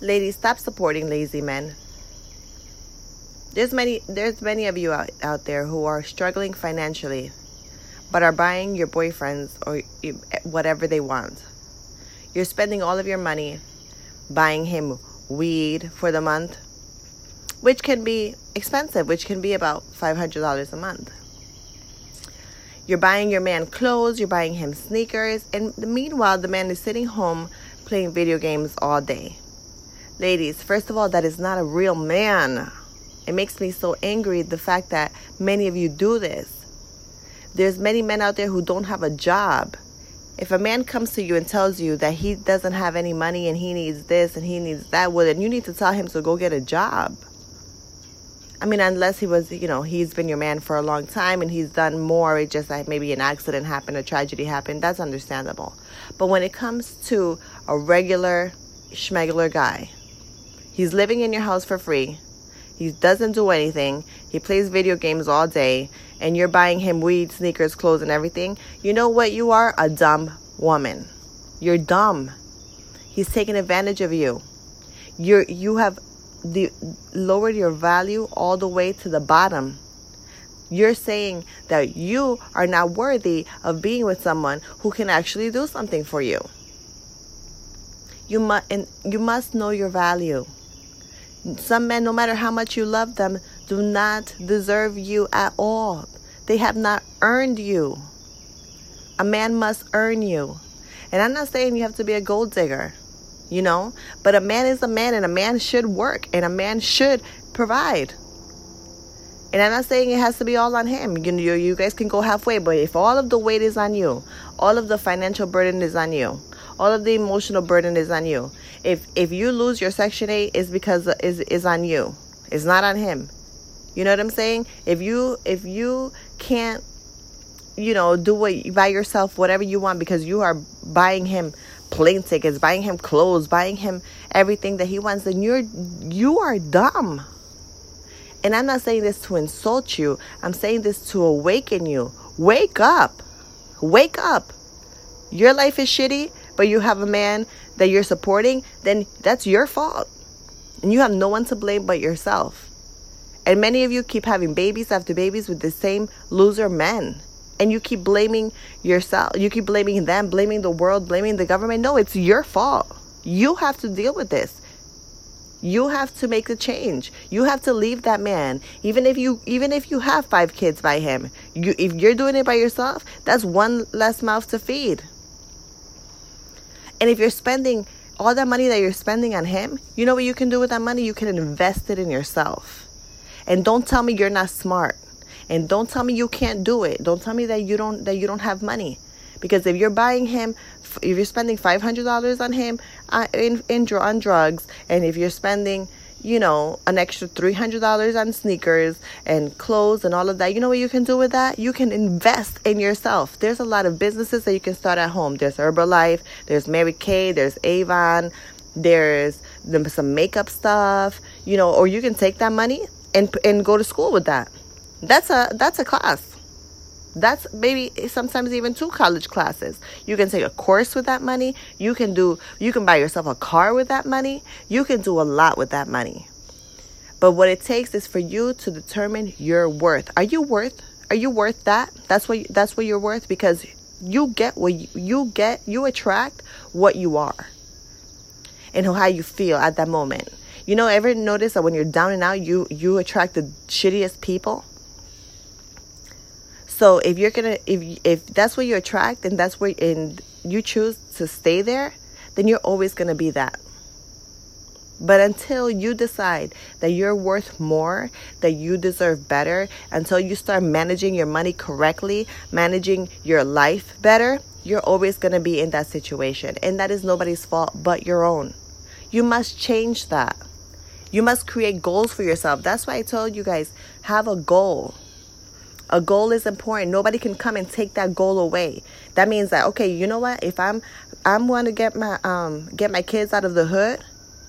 Ladies, stop supporting lazy men. There's many there's many of you out, out there who are struggling financially but are buying your boyfriends or whatever they want. You're spending all of your money buying him weed for the month, which can be expensive, which can be about $500 a month. You're buying your man clothes, you're buying him sneakers, and meanwhile, the man is sitting home playing video games all day. Ladies, first of all, that is not a real man. It makes me so angry the fact that many of you do this. There's many men out there who don't have a job. If a man comes to you and tells you that he doesn't have any money and he needs this and he needs that, well, then you need to tell him to go get a job. I mean, unless he was, you know, he's been your man for a long time and he's done more, it just like maybe an accident happened, a tragedy happened, that's understandable. But when it comes to a regular schmegular guy, he's living in your house for free, he doesn't do anything, he plays video games all day, and you're buying him weed, sneakers, clothes, and everything, you know what you are? A dumb woman. You're dumb. He's taking advantage of you. You're you have the lowered your value all the way to the bottom. You're saying that you are not worthy of being with someone who can actually do something for you. You must and you must know your value. Some men, no matter how much you love them, do not deserve you at all. They have not earned you. A man must earn you. And I'm not saying you have to be a gold digger, you know, but a man is a man and a man should work and a man should provide. And I'm not saying it has to be all on him. You know, you guys can go halfway, but if all of the weight is on you, all of the financial burden is on you, all of the emotional burden is on you. If if you lose your section 8 is because is is on you. It's not on him. You know what I'm saying? If you if you can't you know do what by yourself whatever you want because you are buying him plane tickets, buying him clothes, buying him everything that he wants, then you're you are dumb. And I'm not saying this to insult you. I'm saying this to awaken you. Wake up. Wake up. Your life is shitty, but you have a man that you're supporting, then that's your fault. And you have no one to blame but yourself. And many of you keep having babies after babies with the same loser men. And you keep blaming yourself. You keep blaming them, blaming the world, blaming the government. No, it's your fault. You have to deal with this. You have to make the change. You have to leave that man. Even if you even if you have 5 kids by him. You if you're doing it by yourself, that's one less mouth to feed. And if you're spending all that money that you're spending on him, you know what you can do with that money? You can invest it in yourself. And don't tell me you're not smart. And don't tell me you can't do it. Don't tell me that you don't that you don't have money. Because if you're buying him, if you're spending five hundred dollars on him uh, in in on drugs, and if you're spending, you know, an extra three hundred dollars on sneakers and clothes and all of that, you know what you can do with that? You can invest in yourself. There's a lot of businesses that you can start at home. There's Herbalife, there's Mary Kay, there's Avon, there's some makeup stuff, you know, or you can take that money and and go to school with that. That's a that's a class. That's maybe sometimes even two college classes. You can take a course with that money. You can do you can buy yourself a car with that money. You can do a lot with that money. But what it takes is for you to determine your worth. Are you worth are you worth that? That's what that's what you're worth because you get what you, you get you attract what you are and how you feel at that moment. You know, ever notice that when you're down and out, you you attract the shittiest people? So if you're gonna if if that's what you attract and that's where and you choose to stay there, then you're always gonna be that. But until you decide that you're worth more, that you deserve better, until you start managing your money correctly, managing your life better, you're always going to be in that situation. And that is nobody's fault but your own. You must change that. You must create goals for yourself. That's why I told you guys have a goal. A goal is important. Nobody can come and take that goal away. That means that okay, you know what? If I'm I'm going to get my um get my kids out of the hood,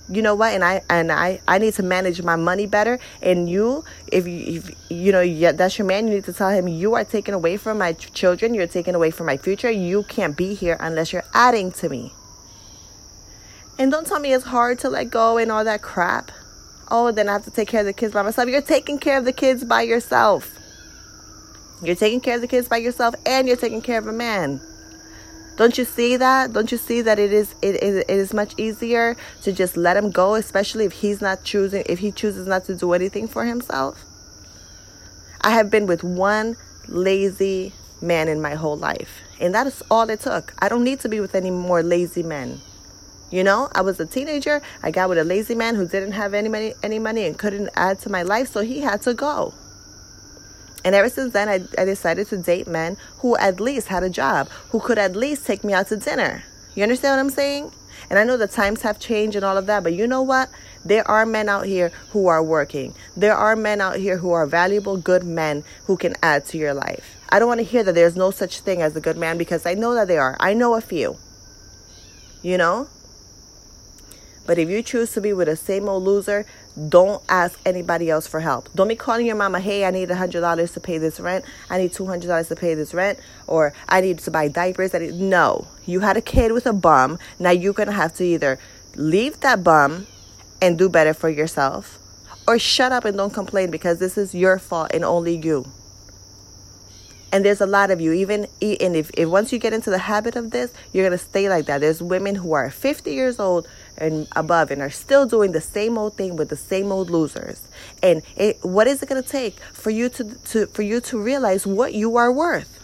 you know what? And I and I I need to manage my money better. And you, if you if you know yeah, that's your man, you need to tell him you are taking away from my children. You're taking away from my future. You can't be here unless you're adding to me. And don't tell me it's hard to let go and all that crap. Oh, then I have to take care of the kids by myself. You're taking care of the kids by yourself. You're taking care of the kids by yourself and you're taking care of a man. Don't you see that? Don't you see that it is it, it, it is much easier to just let him go, especially if he's not choosing if he chooses not to do anything for himself? I have been with one lazy man in my whole life, and that is all it took. I don't need to be with any more lazy men. You know, I was a teenager. I got with a lazy man who didn't have any money, any money and couldn't add to my life, so he had to go. And ever since then, I, I decided to date men who at least had a job, who could at least take me out to dinner. You understand what I'm saying? And I know the times have changed and all of that, but you know what? There are men out here who are working. There are men out here who are valuable, good men who can add to your life. I don't want to hear that there's no such thing as a good man because I know that there are. I know a few. You know? But if you choose to be with the same old loser, don't ask anybody else for help. Don't be calling your mama, hey, I need $100 to pay this rent. I need $200 to pay this rent. Or I need to buy diapers. I need... No. You had a kid with a bum. Now you're going to have to either leave that bum and do better for yourself or shut up and don't complain because this is your fault and only you. And there's a lot of you, even and if, if once you get into the habit of this, you're gonna stay like that. There's women who are 50 years old and above and are still doing the same old thing with the same old losers. And it, what is it gonna take for you to, to for you to realize what you are worth?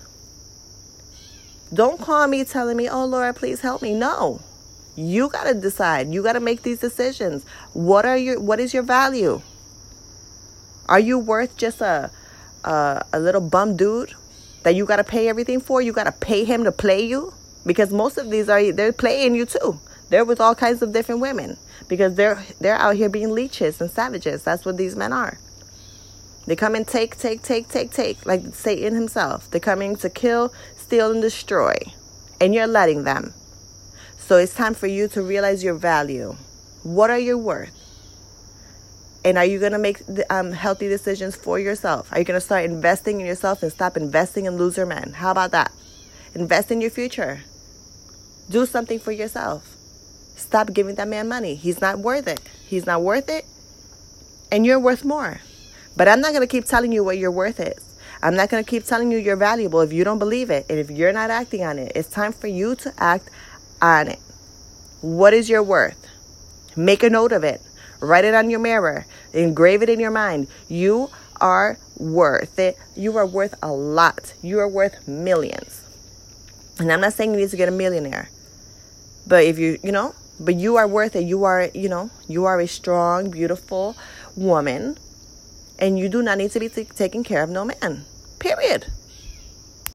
Don't call me telling me, "Oh Laura, please help me." No, you gotta decide. You gotta make these decisions. What are your What is your value? Are you worth just a a, a little bum dude that you got to pay everything for. You got to pay him to play you because most of these are they're playing you too. They're with all kinds of different women because they're they're out here being leeches and savages. That's what these men are. They come and take, take, take, take, take, like Satan himself. They're coming to kill, steal, and destroy. And you're letting them. So it's time for you to realize your value. What are you worth? And are you going to make um, healthy decisions for yourself? Are you going to start investing in yourself and stop investing in loser men? How about that? Invest in your future. Do something for yourself. Stop giving that man money. He's not worth it. He's not worth it. And you're worth more. But I'm not going to keep telling you what your worth is. I'm not going to keep telling you you're valuable if you don't believe it and if you're not acting on it. It's time for you to act on it. What is your worth? Make a note of it. Write it on your mirror. Engrave it in your mind. You are worth it. You are worth a lot. You are worth millions. And I'm not saying you need to get a millionaire. But if you, you know, but you are worth it. You are, you know, you are a strong, beautiful woman. And you do not need to be t- taking care of no man. Period.